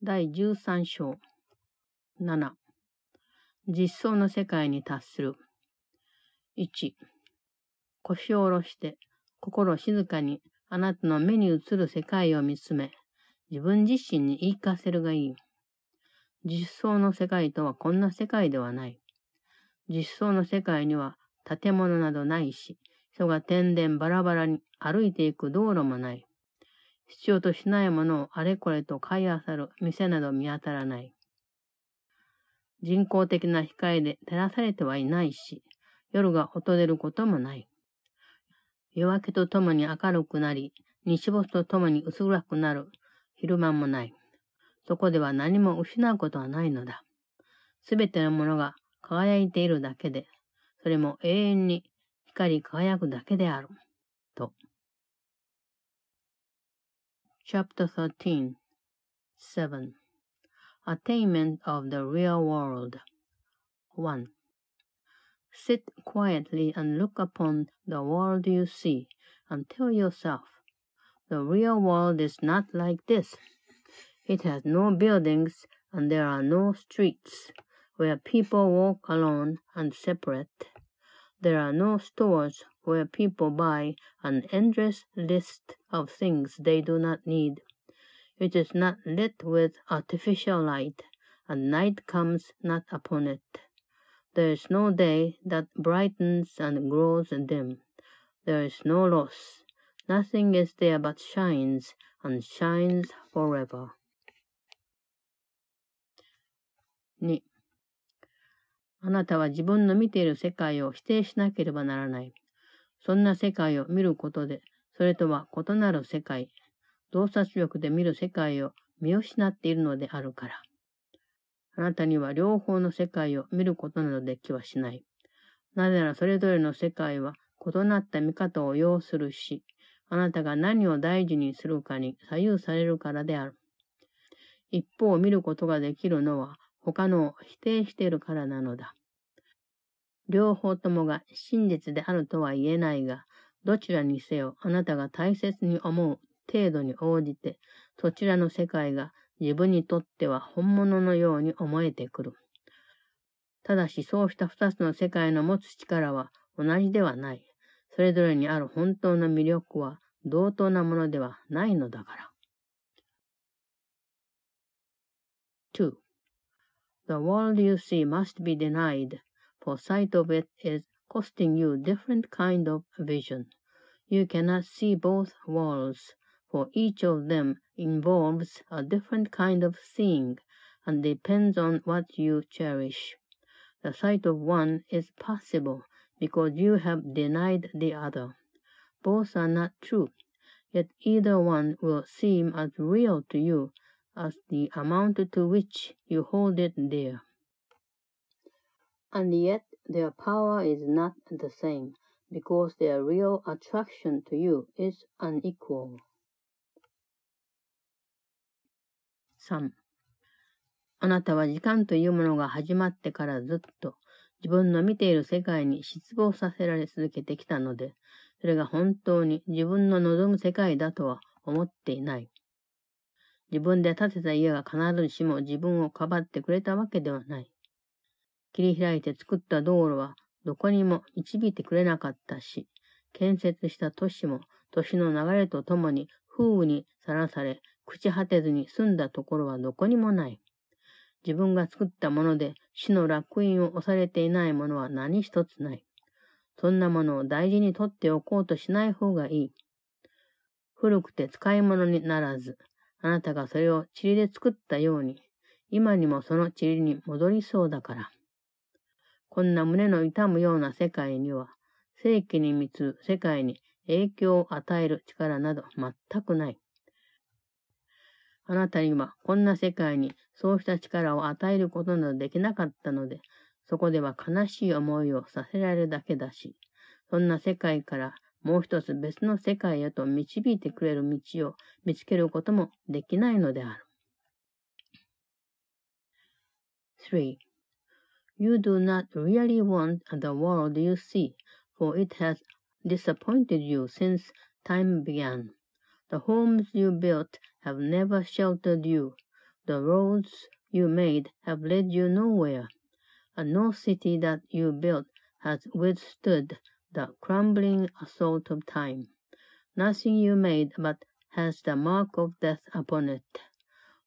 第13章7実相の世界に達する1腰を下ろして心静かにあなたの目に映る世界を見つめ自分自身に言い聞かせるがいい。実相の世界とはこんな世界ではない。実相の世界には建物などないし、人が天然バラバラに歩いていく道路もない。必要としないものをあれこれと買い漁る店など見当たらない。人工的な光で照らされてはいないし、夜が訪れることもない。夜明けとともに明るくなり、日没とともに薄暗くなる昼間もない。そこでは何も失うことはないのだ。すべてのものが輝いているだけで、それも永遠に光り輝くだけである。Chapter 13 7 Attainment of the Real World 1. Sit quietly and look upon the world you see and tell yourself, the real world is not like this. It has no buildings and there are no streets where people walk alone and separate. There are no stores where people buy an endless list of things they do not need. It is not lit with artificial light, and night comes not upon it. There is no day that brightens and grows dim. There is no loss. Nothing is there but shines, and shines forever. 2. あなたは自分の見ている世界を否定しなければならない。 そんな世界を見ることで、それとは異なる世界、洞察力で見る世界を見失っているのであるから。あなたには両方の世界を見ることなどできはしない。なぜならそれぞれの世界は異なった見方を要するし、あなたが何を大事にするかに左右されるからである。一方見ることができるのは他のを否定しているからなのだ。両方ともが真実であるとは言えないが、どちらにせよあなたが大切に思う程度に応じて、そちらの世界が自分にとっては本物のように思えてくる。ただしそうした二つの世界の持つ力は同じではない。それぞれにある本当の魅力は同等なものではないのだから。2. The world you see must be denied for sight of it is costing you different kind of vision. You cannot see both worlds, for each of them involves a different kind of seeing and depends on what you cherish. The sight of one is possible because you have denied the other. Both are not true, yet either one will seem as real to you as the amount to which you hold it dear and yet their power is not the same, because their real attraction to you is unequal. 3. あなたは時間というものが始まってからずっと自分の見ている世界に失望させられ続けてきたので、それが本当に自分の望む世界だとは思っていない。自分で建てた家が必ずしも自分をかばってくれたわけではない。切り開いて作った道路はどこにも導いてくれなかったし、建設した都市も都市の流れとともに風雨にさらされ、朽ち果てずに住んだところはどこにもない。自分が作ったもので死の楽園を押されていないものは何一つない。そんなものを大事に取っておこうとしない方がいい。古くて使い物にならず、あなたがそれを塵で作ったように、今にもその塵に戻りそうだから。こんな胸の痛むような世界には、世紀に満つ世界に影響を与える力など全くない。あなたにはこんな世界にそうした力を与えることなどできなかったので、そこでは悲しい思いをさせられるだけだし、そんな世界からもう一つ別の世界へと導いてくれる道を見つけることもできないのである。3. You do not really want the world you see, for it has disappointed you since time began. The homes you built have never sheltered you. the roads you made have led you nowhere, and no city that you built has withstood the crumbling assault of time. Nothing you made but has the mark of death upon it.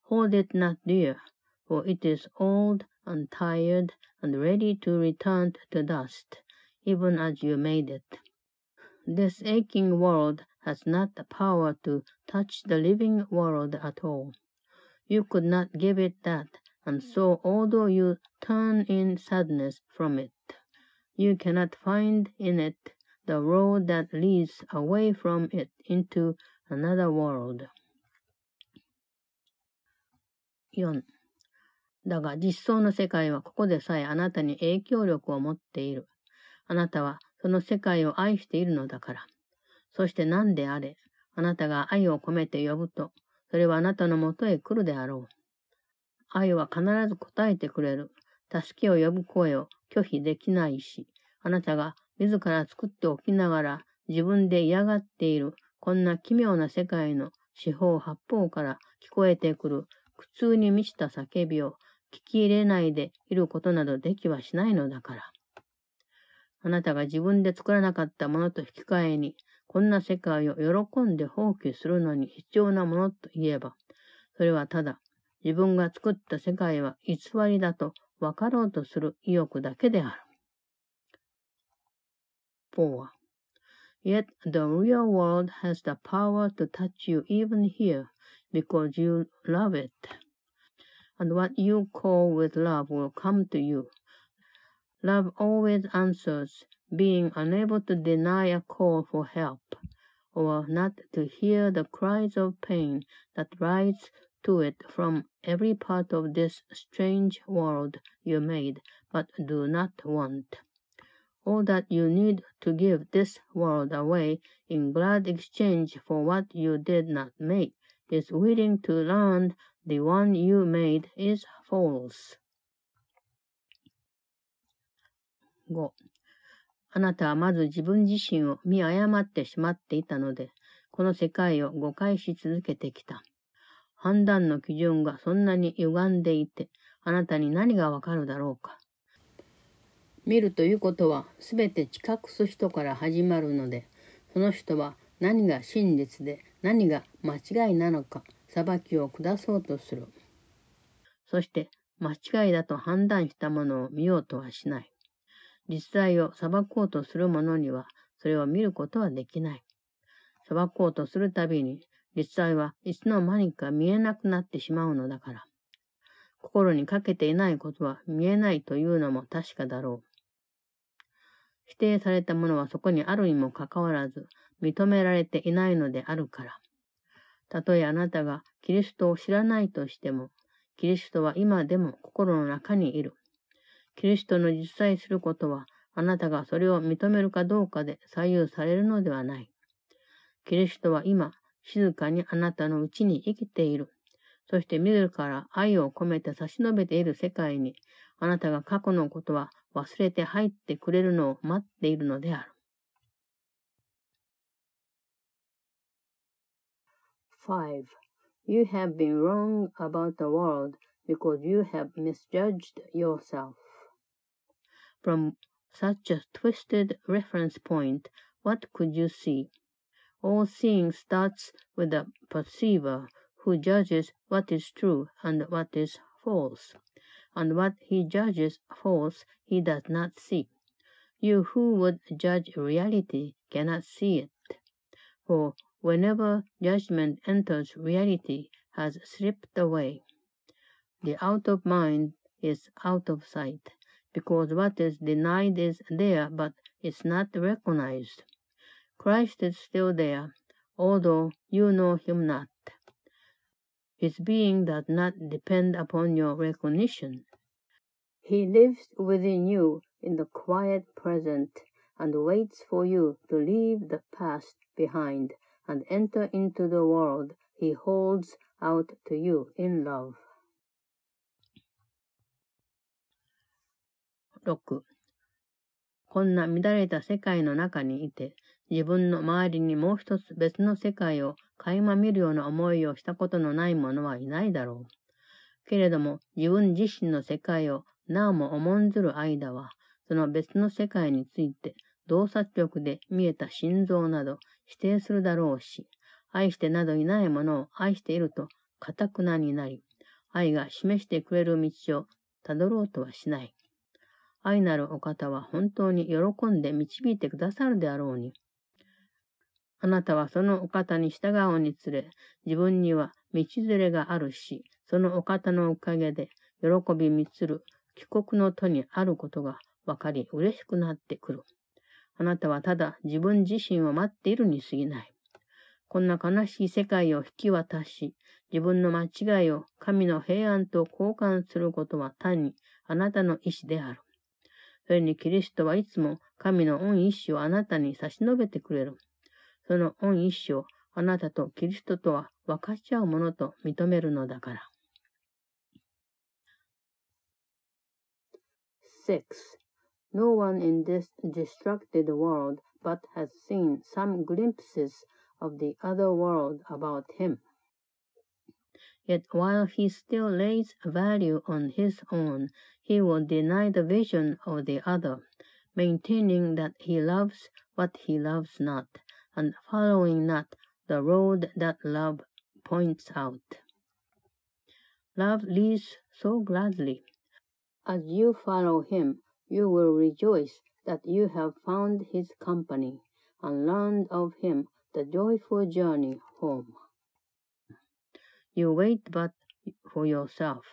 Hold it not dear, for it is old and tired and ready to return to dust, even as you made it. This aching world has not the power to touch the living world at all. You could not give it that, and so although you turn in sadness from it, you cannot find in it the road that leads away from it into another world. 4. だが実相の世界はここでさえあなたに影響力を持っている。あなたはその世界を愛しているのだから。そして何であれ、あなたが愛を込めて呼ぶと、それはあなたのもとへ来るであろう。愛は必ず答えてくれる。助けを呼ぶ声を拒否できないし、あなたが自ら作っておきながら自分で嫌がっているこんな奇妙な世界の四方八方から聞こえてくる苦痛に満ちた叫びを聞き入れないでいることなどできはしないのだから。あなたが自分で作らなかったものと引き換えに、こんな世界を喜んで放棄するのに必要なものといえば、それはただ自分が作った世界は偽りだと分かろうとする意欲だけである。4. Yet the real world has the power to touch you even here because you love it. And what you call with love will come to you. Love always answers, being unable to deny a call for help, or not to hear the cries of pain that rise to it from every part of this strange world you made, but do not want. All that you need to give this world away in glad exchange for what you did not make is willing to learn the one you made is false. 5. あなたはまず自分自身を見誤ってしまっていたので、この世界を誤解し続けてきた。判断の基準がそんなに歪んでいて、あなたに何がわかるだろうか。見るということは、すべて知覚す人から始まるので、その人は何が真実で何が間違いなのか、裁きを下そうとする。そして、間違いだと判断したものを見ようとはしない。実際を裁こうとする者には、それを見ることはできない。裁こうとするたびに、実際はいつの間にか見えなくなってしまうのだから。心にかけていないことは見えないというのも確かだろう。否定されたものはそこにあるにもかかわらず、認められていないのであるから。たとえあなたがキリストを知らないとしても、キリストは今でも心の中にいる。キリストの実在することは、あなたがそれを認めるかどうかで左右されるのではない。キリストは今、静かにあなたのうちに生きている。そして自ら愛を込めて差し伸べている世界に、あなたが過去のことは忘れて入ってくれるのを待っているのである。5. You have been wrong about the world because you have misjudged yourself. From such a twisted reference point, what could you see? All seeing starts with the perceiver who judges what is true and what is false, and what he judges false he does not see. You who would judge reality cannot see it, for whenever judgment enters reality has slipped away. The out of mind is out of sight, because what is denied is there but is not recognized. Christ is still there, although you know him not. His being does not depend upon your recognition. He lives within you in the quiet present and waits for you to leave the past behind and enter into the world he holds out to you in love. 6. こんな乱れた世界の中にいて、自分の周りにもう一つ別の世界を垣間見るような思いをしたことのない者はいないだろう。けれども自分自身の世界をなおも重んずる間は、その別の世界について洞察力で見えた心臓など否定するだろうし、愛してなどいないものを愛していると堅くなになり、愛が示してくれる道をたどろうとはしない。愛なるお方は本当に喜んで導いてくださるであろうに。あなたはそのお方に従うにつれ、自分には道連れがあるし、そのお方のおかげで、喜び満つる帰国の途にあることが分かり嬉しくなってくる。あなたはただ自分自身を待っているに過ぎない。こんな悲しい世界を引き渡し、自分の間違いを神の平安と交換することは単にあなたの意志である。それにキリストはいつも神の恩意志をあなたに差し伸べてくれる。その恩意志をあなたとキリストとは分かち合うものと認めるのだから。6. No one in this distracted world but has seen some glimpses of the other world about him. Yet while he still lays value on his own, he will deny the vision of the other, maintaining that he loves what he loves not, and following not the road that love points out. Love leads so gladly. As you follow him, you will rejoice that you have found his company, and learned of him the joyful journey home. You wait but for yourself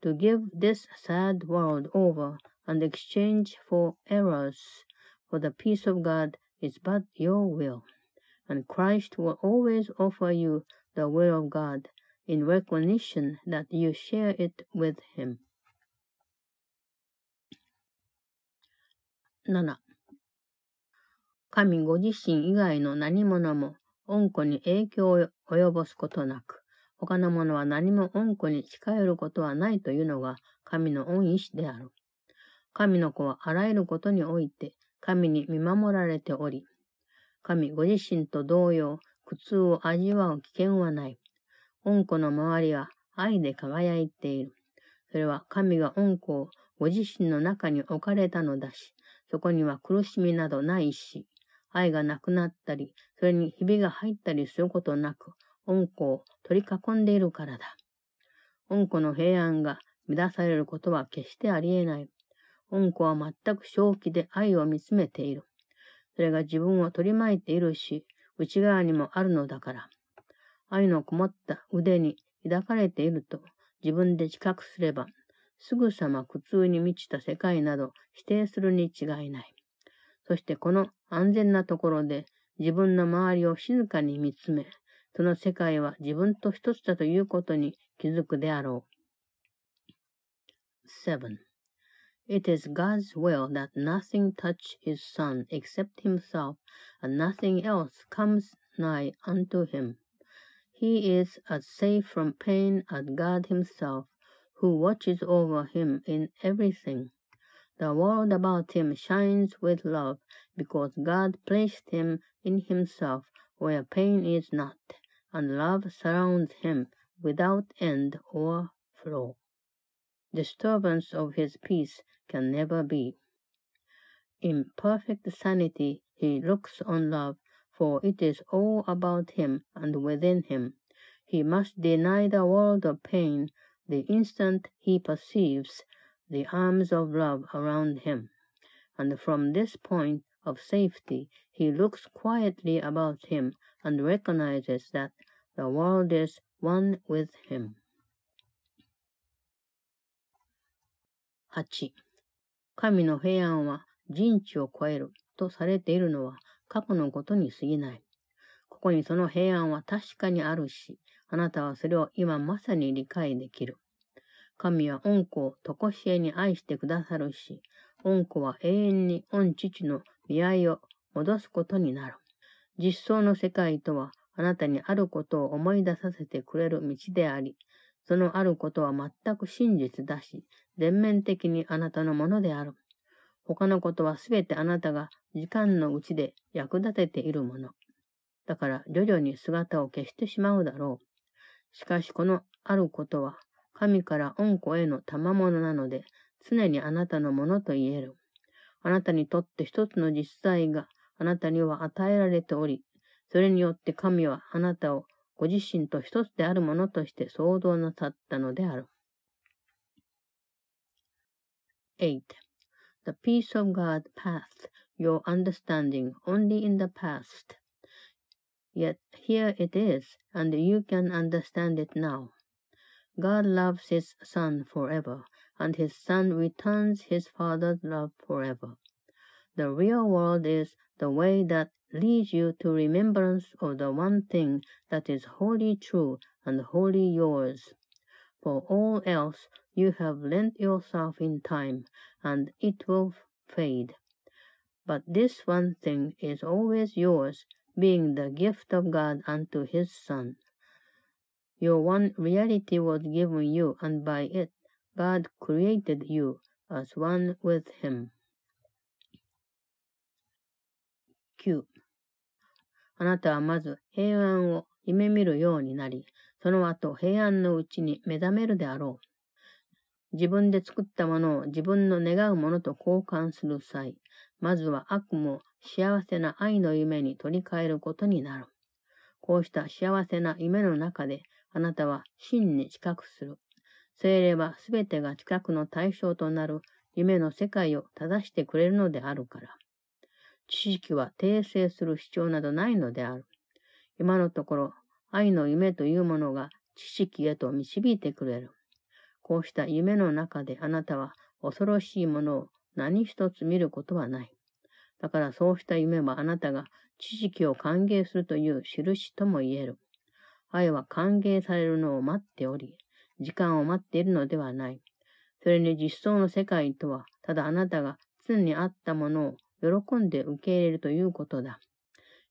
to give this sad world over and exchange for errors, for the peace of God is but your will, and Christ will always offer you the will of God in recognition that you share it with Him. 7. 神ご自身以外の何者も恩子に影響を及ぼすことなく、他の者は何も恩子に近寄ることはないというのが神の恩意志である。神の子はあらゆることにおいて神に見守られており、神ご自身と同様、苦痛を味わう危険はない。恩子の周りは愛で輝いている。それは神が恩子をご自身の中に置かれたのだし、そこには苦しみなどないし、愛がなくなったり、それにひびが入ったりすることなく、恩子を取り囲んでいるからだ。恩子の平安が乱されることは決してありえない。恩子は全く正気で愛を見つめている。それが自分を取り巻いているし、内側にもあるのだから。愛のこもった腕に抱かれていると自分で自覚すれば、すぐさま苦痛に満ちた世界など否定するに違いない。そしてこの安全なところで自分の周りを静かに見つめ、その世界は自分と一つだということに気づくであろう。7. It is God's will that nothing touch his son except himself, and nothing else comes nigh unto him. He is as safe from pain as God himself, who watches over him in everything. The world about him shines with love, because God placed him in himself where pain is not. and love surrounds him without end or flaw. Disturbance of his peace can never be. In perfect sanity he looks on love, for it is all about him and within him. He must deny the world of pain the instant he perceives the arms of love around him. And from this point of safety he looks quietly about him and recognizes that the world is one with him. 8. 神の平安は人知を超えるとされているのは過去のことに過ぎない。ここにその平安は確かにあるし、 あなたはそれを今まさに理解できる。神は恩子をとこしえに愛してくださるし、恩子は永遠に恩父の見合いを戻すことになる。実相の世界とはあなたにあることを思い出させてくれる道であり、そのあることは全く真実だし、全面的にあなたのものである。他のことはすべてあなたが時間のうちで役立てているもの。だから徐々に姿を消してしまうだろう。しかしこのあることは神から恩子への賜物なので、常にあなたのものと言える。あなたにとって一つの実在があなたには与えられており、それによって神はあなたをご自身と一つであるものとして創造なさったのである。8. The peace of God passed your understanding only in the past. Yet here it is, and you can understand it now. God loves his Son forever, and his Son returns his Father's love forever. The real world is the way that leads you to remembrance of the one thing that is wholly true and wholly yours. For all else you have lent yourself in time, and it will fade. But this one thing is always yours, being the gift of God unto his Son. Your one reality was given you, and by it God created you as one with him. 9. あなたはまず平安を夢見るようになり、その後平安のうちに目覚めるであろう。自分で作ったものを自分の願うものと交換する際、まずは悪夢を幸せな愛の夢に取り替えることになる。こうした幸せな夢の中で、あなたは真に近くする。精霊はすべてが近くの対象となる夢の世界を正してくれるのであるから。知識は訂正する必要などないのである。今のところ、愛の夢というものが知識へと導いてくれる。こうした夢の中であなたは恐ろしいものを何一つ見ることはない。だからそうした夢はあなたが知識を歓迎するという印とも言える。愛は歓迎されるのを待っており、時間を待っているのではない。それに実相の世界とは、ただあなたが常にあったものを喜んで受け入れるということだ。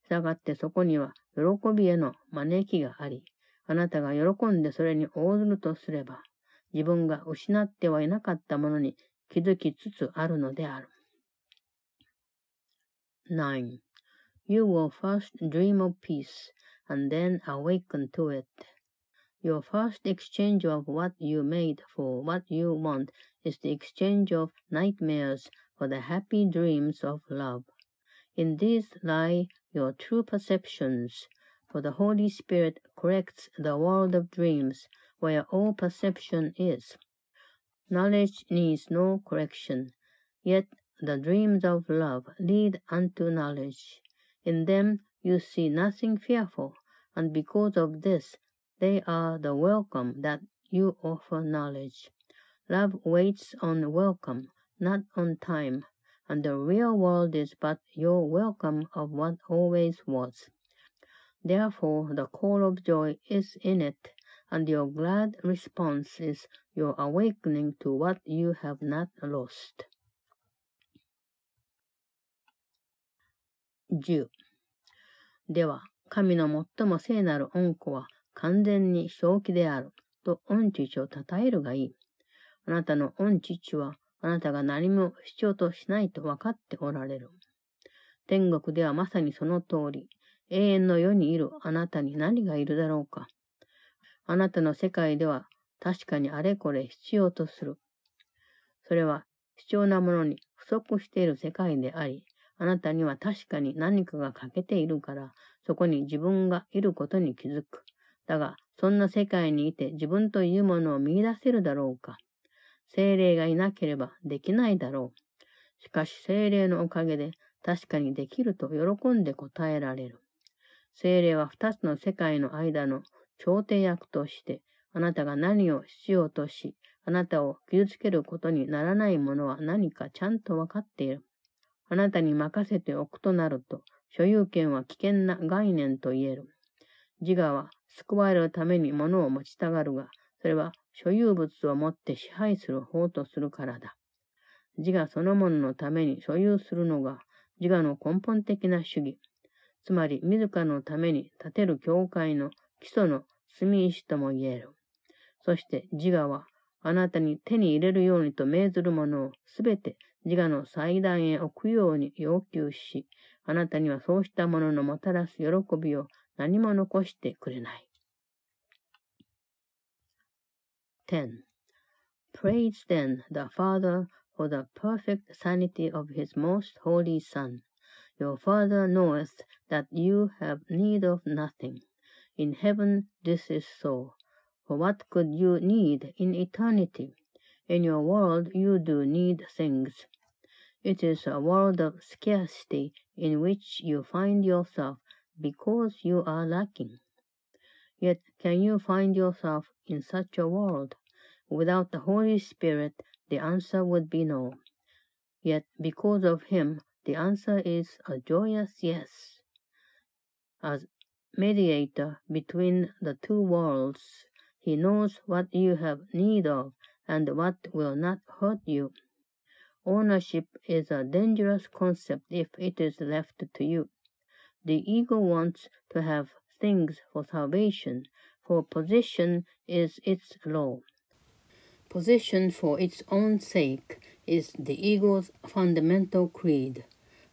したがってそこには喜びへの招きがあり、あなたが喜んでそれに応ずるとすれば、自分が失ってはいなかったものに 気づきつつあるのである。9. You will first dream of peace, and then awaken to it. Your first exchange of what you made for what you want is the exchange of nightmares for the happy dreams of love. In these lie your true perceptions, for the Holy Spirit corrects the world of dreams where all perception is. Knowledge needs no correction, yet the dreams of love lead unto knowledge. In them you see nothing fearful, and because of this they are the welcome that you offer knowledge. Love waits on welcome, not on time, and the real world is but your welcome of what always was. Therefore the call of joy is in it, and your glad response is your awakening to what you have not lost. 10では、神の最も聖なる恩子は完全に正気であると恩父を称えるがいい。あなたの恩父はあなたが何も必要としないと分かっておられる。天国ではまさにその通り、永遠の世にいるあなたに何がいるだろうか。あなたの世界では確かにあれこれ必要とする。それは必要なものに不足している世界であり、あなたには確かに何かが欠けているから、そこに自分がいることに気づく。だが、そんな世界にいて自分というものを見出せるだろうか。精霊がいなければできないだろう。しかし精霊のおかげで確かにできると喜んで答えられる。精霊は二つの世界の間の調停役として、あなたが何を必要とし、あなたを傷つけることにならないものは何かちゃんとわかっている。あなたに任せておくとなると、所有権は危険な概念と言える。自我は救われるために物を持ちたがるが、それは所有物を持って支配する方とするからだ。自我そのもののために所有するのが自我の根本的な主義。つまり自らのために立てる教会の基礎の住石とも言える。そして自我はあなたに手に入れるようにと命ずるものをすべて自我の祭壇へ置くように要求し、あなたにはそうしたもののもたらす喜びを何も残してくれない。10. Praise then the Father for the perfect sanity of his most holy Son. Your Father knoweth that you have need of nothing. In heaven this is so. For what could you need in eternity? In your world you do need things. It is a world of scarcity in which you find yourself because you are lacking. Yet can you find yourself in such a world? Without the Holy Spirit, the answer would be no. Yet because of Him, the answer is a joyous yes. As mediator between the two worlds, He knows what you have need of and what will not hurt you. Ownership is a dangerous concept if it is left to you. The ego wants to have things for salvation, for possession is its law. Position for its own sake is the ego's fundamental creed,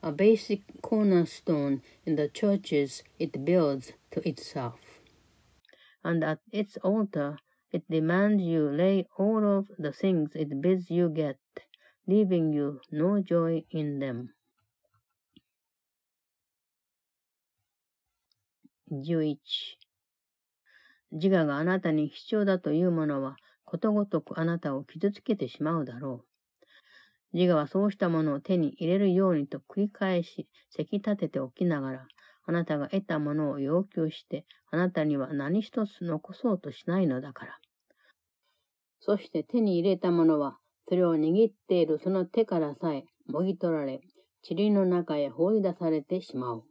a basic cornerstone in the churches it builds to itself. And at its altar, it demands you lay all of the things it bids you get, leaving you no joy in them. 11. 自我があなたに必要だというものは、ことごとくあなたを傷つけてしまうだろう。自我はそうしたものを手に入れるようにと繰り返し、せき立てておきながら、あなたが得たものを要求して、あなたには何一つ残そうとしないのだから。そして手に入れたものは、それを握っているその手からさえもぎ取られ、塵の中へ放り出されてしまう。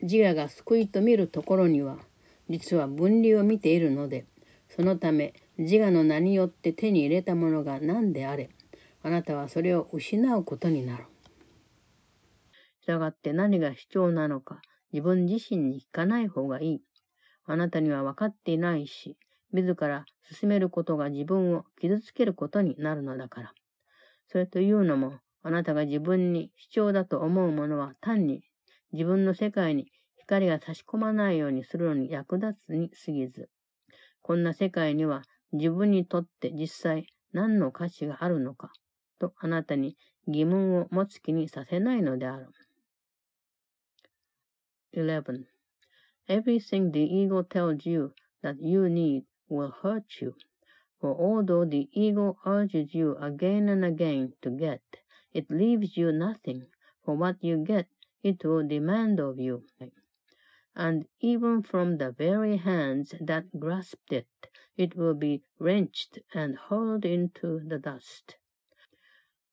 自我が救いと見るところには、実は分離を見ているので、そのため自我の名によって手に入れたものが何であれ、あなたはそれを失うことになる。従って何が主張なのか、自分自身に聞かない方がいい。あなたには分かっていないし、自ら進めることが自分を傷つけることになるのだから。それというのも、あなたが自分に主張だと思うものは単に自分の世界に光が差し込まないようにするのに役立つに過ぎず、こんな世界には自分にとって実際何の価値があるのかとあなたに疑問を持つ気にさせないのである。11. Everything the ego tells you that you need will hurt you. For although the ego urges you again and again to get, it leaves you nothing. For what you get, it will demand of you. And even from the very hands that grasped it, it will be wrenched and hurled into the dust.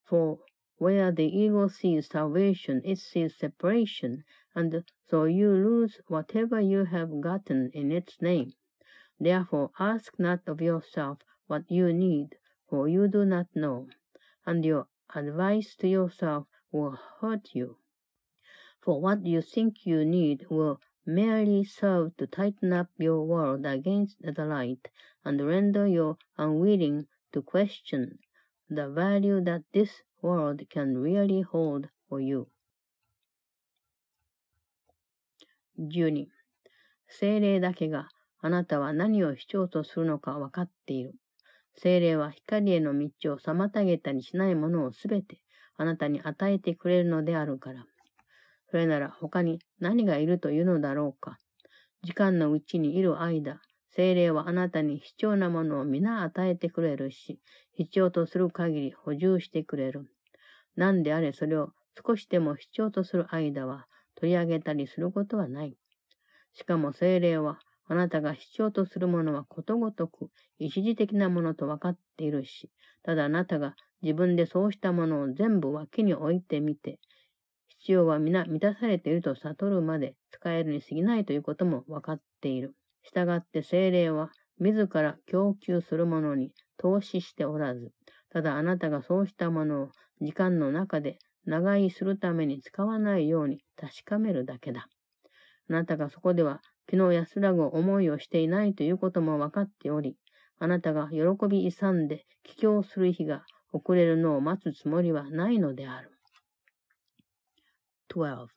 For where the ego sees salvation, it sees separation, and so you lose whatever you have gotten in its name. Therefore ask not of yourself what you need, for you do not know, and your advice to yourself will hurt you. For what you think you need will merely serve to tighten up your world against the light and render you unwilling to question the value that this world can really hold for you. 12. 精霊だけがあなたは何を主張とするのか分かっている。精霊は光への道を妨げたりしないものをすべてあなたに与えてくれるのであるから。それなら他に何がいるというのだろうか。時間のうちにいる間、精霊はあなたに必要なものを皆与えてくれるし、必要とする限り補充してくれる。何であれそれを少しでも必要とする間は取り上げたりすることはない。しかも精霊はあなたが必要とするものはことごとく一時的なものと分かっているし、ただあなたが自分でそうしたものを全部脇に置いてみて、必要は皆満たされていると悟るまで使えるに過ぎないということも分かっている。したがって精霊は自ら供給するものに投資しておらず、ただあなたがそうしたものを時間の中で長居するために使わないように確かめるだけだ。あなたがそこでは昨日安らぐ思いをしていないということも分かっており、あなたが喜び勇んで帰郷する日が遅れるのを待つつもりはないのである。12.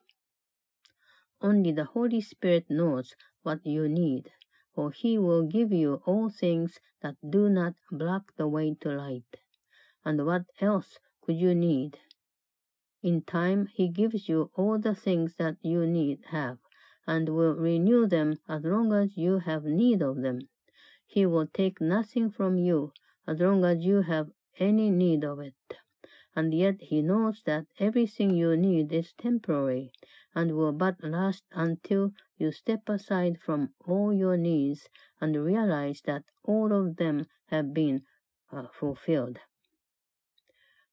Only the Holy Spirit knows what you need, for he will give you all things that do not block the way to light. And what else could you need? In time, he gives you all the things that you need have, and will renew them as long as you have need of them. He will take nothing from you as long as you have any need of it. And yet he knows that everything you need is temporary, and will but last until you step aside from all your needs and realize that all of them have been uh, fulfilled.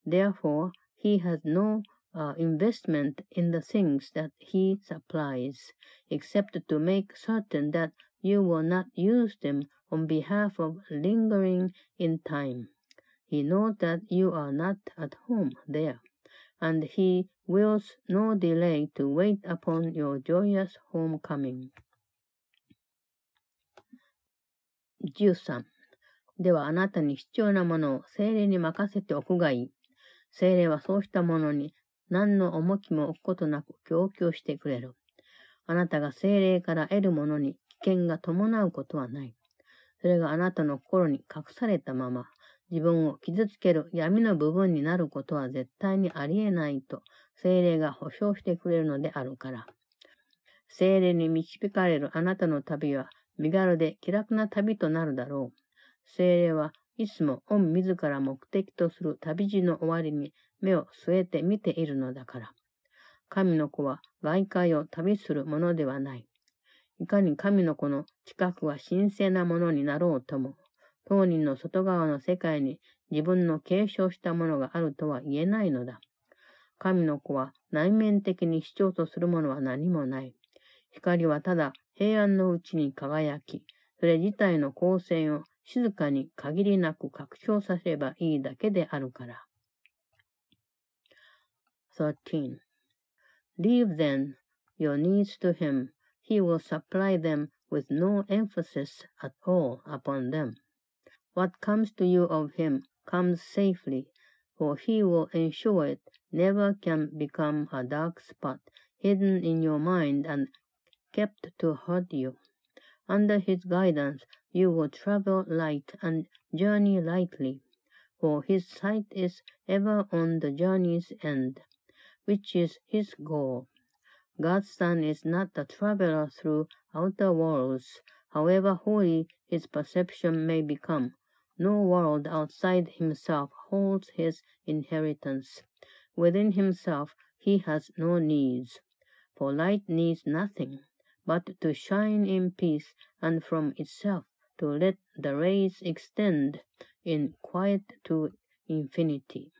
Therefore, he has no uh, investment in the things that he supplies, except to make certain that you will not use them on behalf of lingering in time. He knows that you are not at home there, and he wills no delay to wait upon your joyous homecoming. 13. ではあなたに必要なものを精霊に任せておくがいい。精霊はそうしたものに何の重きも置くことなく供給してくれる。あなたが精霊から得るものに危険が伴うことはない。それがあなたの心に隠されたまま、自分を傷つける闇の部分になることは絶対にありえないと精霊が保証してくれるのであるから。精霊に導かれるあなたの旅は身軽で気楽な旅となるだろう。精霊はいつも御自ら目的とする旅路の終わりに目を据えて見ているのだから。神の子は外界を旅するものではない。いかに神の子の近くは神聖なものになろうとも、当人の外側の世界に自分の継承したものがあるとは言えないのだ。神の子は内面的に主張とするものは何もない。光はただ平安のうちに輝き、それ自体の光線を静かに限りなく拡張させればいいだけであるから。13. Leave then your needs to him. He will supply them with no emphasis at all upon them. What comes to you of him comes safely, for he will ensure it never can become a dark spot hidden in your mind and kept to hurt you. Under his guidance you will travel light and journey lightly, for his sight is ever on the journey's end, which is his goal. God's Son is not a traveler through outer worlds, however holy his perception may become, no world outside himself holds his inheritance. Within himself he has no needs. For light needs nothing but to shine in peace and from itself to let the rays extend in quiet to infinity.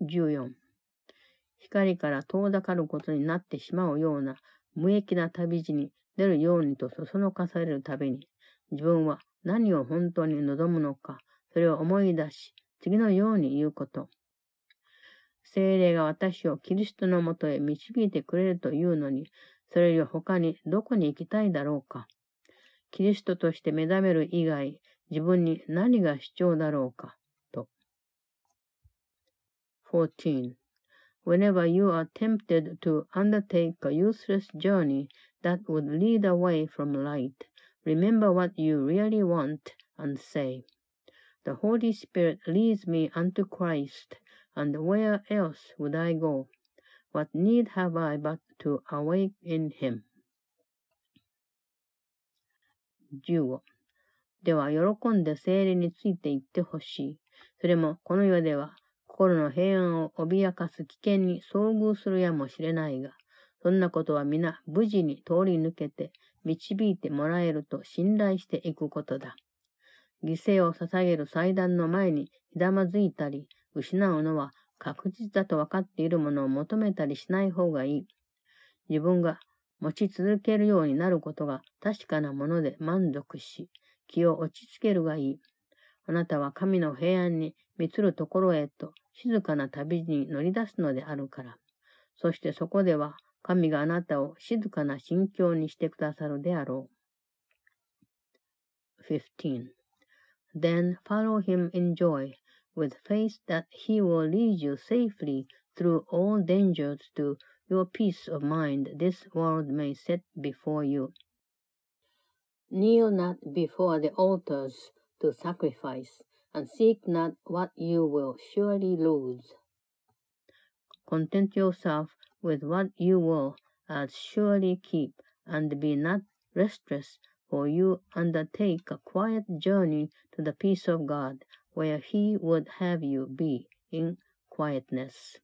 14. 光から遠ざかることになってしまうような無益な旅路に 出るようにとそそのかされるたびに、自分は何を本当に望むのか、それを思い出し、次のように言うこと。精霊が私をキリストのもとへ導いてくれるというのに、それより他にどこに行きたいだろうか。キリストとして目覚める以外、自分に何が主張だろうか、と。14. Whenever you are tempted to undertake a useless journey that would lead away from light, remember what you really want and say, The Holy Spirit leads me unto Christ, and where else would I go? What need have I but to awake in him? 15. では、喜んで精霊について言ってほしい。それも、この世では、心の平安を脅かす危険に遭遇するやもしれないが、 そんなことは皆無事に通り抜けて導いてもらえると信頼していくことだ。犠牲を捧げる祭壇の前にひだまずいたり、失うのは確実だと分かっているものを求めたりしない方がいい。自分が持ち続けるようになることが確かなもので満足し、気を落ち着けるがいい。あなたは神の平安に満つるところへと静かな旅に乗り出すのであるから。そしてそこでは 神があなたを静かな心境にしてくださるであろう。15. Then follow him in joy, with faith that he will lead you safely through all dangers to your peace of mind this world may set before you. Kneel not before the altars to sacrifice, and seek not what you will surely lose. Content yourself with what you will as surely keep, and be not restless, for you undertake a quiet journey to the peace of God, where He would have you be in quietness.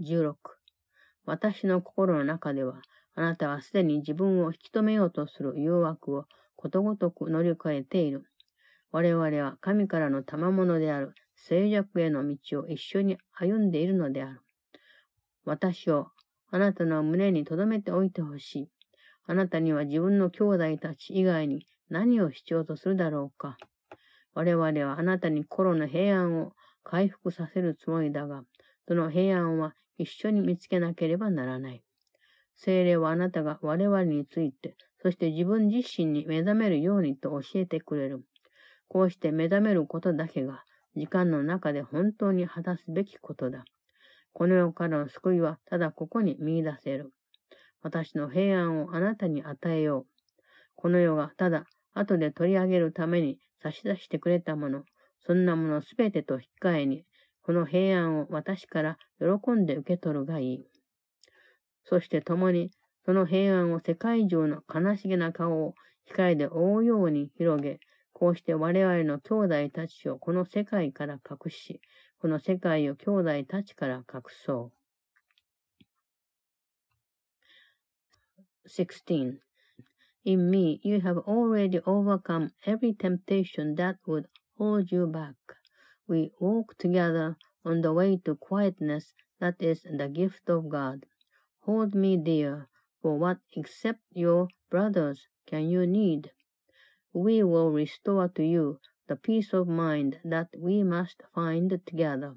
16. 私の心の中では、あなたはすでに自分を引き止めようとする誘惑をことごとく乗り越えている。我々は神からの賜物である静寂への道を一緒に歩んでいるのである。私をあなたの胸に留めておいてほしい。あなたには自分の兄弟たち以外に何を必要とするだろうか。我々はあなたに心の平安を回復させるつもりだが、その平安は一緒に見つけなければならない。精霊はあなたが我々について、そして自分自身に目覚めるようにと教えてくれる。こうして目覚めることだけが、時間の中で本当に果たすべきことだ。この世からの救いはただここに見出せる。私の平安をあなたに与えよう。この世がただ後で取り上げるために差し出してくれたもの、そんなものすべてと引き換えに、この平安を私から喜んで受け取るがいい。そして共にその平安を世界中の悲しげな顔を光で覆うように広げ、こうして我々の兄弟たちをこの世界から隠し、この世界を兄弟たちから隠そう。16. In me you have already overcome every temptation that would hold you back. We walk together on the way to quietness that is the gift of God. Hold me dear, for what except your brothers can you need? We will restore to you the peace of mind that we must find together.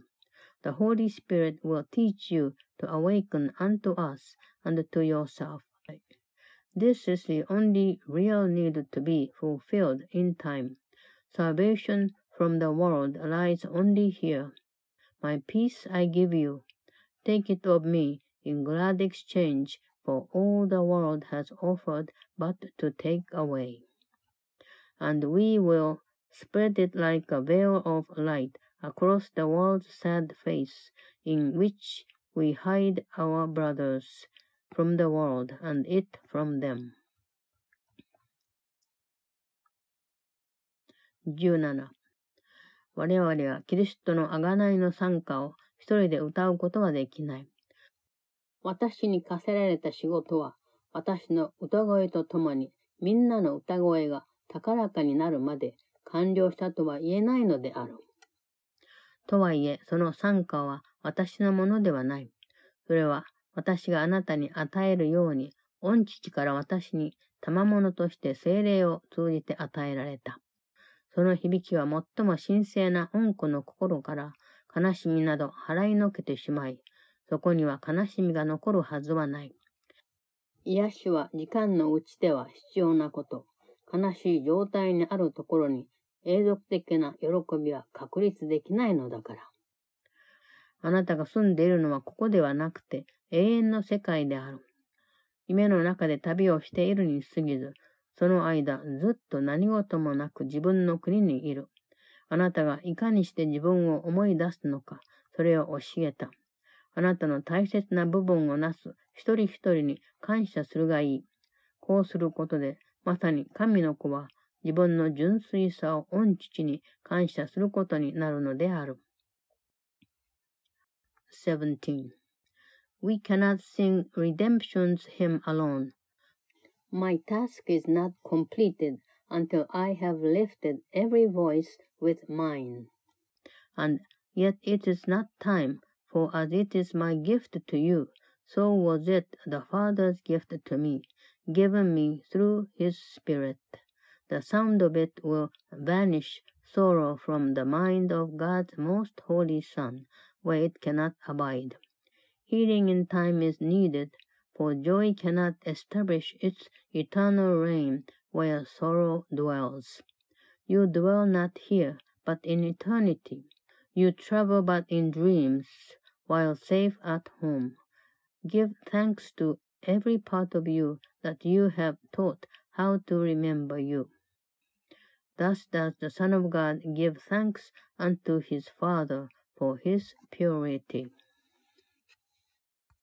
The Holy Spirit will teach you to awaken unto us and to yourself. This is the only real need to be fulfilled in time. Salvation from the world lies only here. My peace I give you. Take it of me in glad exchange for all the world has offered but to take away And we will spread it like a veil of light across the world's sad face, in which we hide our brothers from the world and it from them. 17. 我々はキリストの贖いの賛歌を一人で歌うことはできない。私に課せられた仕事は、私の歌声とともに、みんなの歌声が 高らかになるまで完了したとは言えないのである。とはいえ、その賛歌は私のものではない。それは私があなたに与えるように、御父から私に賜物として精霊を通じて与えられた。その響きは最も神聖な恩子の心から悲しみなど払いのけてしまい、そこには悲しみが残るはずはない。癒しは時間のうちでは必要なこと。悲しい状態にあるところに永続的な喜びは確立できないのだから。あなたが住んでいるのはここではなくて永遠の世界である。夢の中で旅をしているに過ぎず、その間ずっと何事もなく自分の国にいる。あなたがいかにして自分を思い出すのか、それを教えた。あなたの大切な部分をなす一人一人に感謝するがいい。こうすることで、まさに神の子は自分の純粋さを御父に感謝することになるのである。17. We cannot sing redemption's hymn alone. My task is not completed until I have lifted every voice with mine. And yet it is not time For as it is my gift to you, so was it the Father's gift to me, given me through his Spirit. The sound of it will banish sorrow from the mind of God's most holy Son, where it cannot abide. Healing in time is needed, for joy cannot establish its eternal reign where sorrow dwells. You dwell not here, but in eternity. You travel but in dreams, while safe at home. Give thanks to every part of you that you have taught how to remember you. Thus does the Son of God give thanks unto his Father for his purity.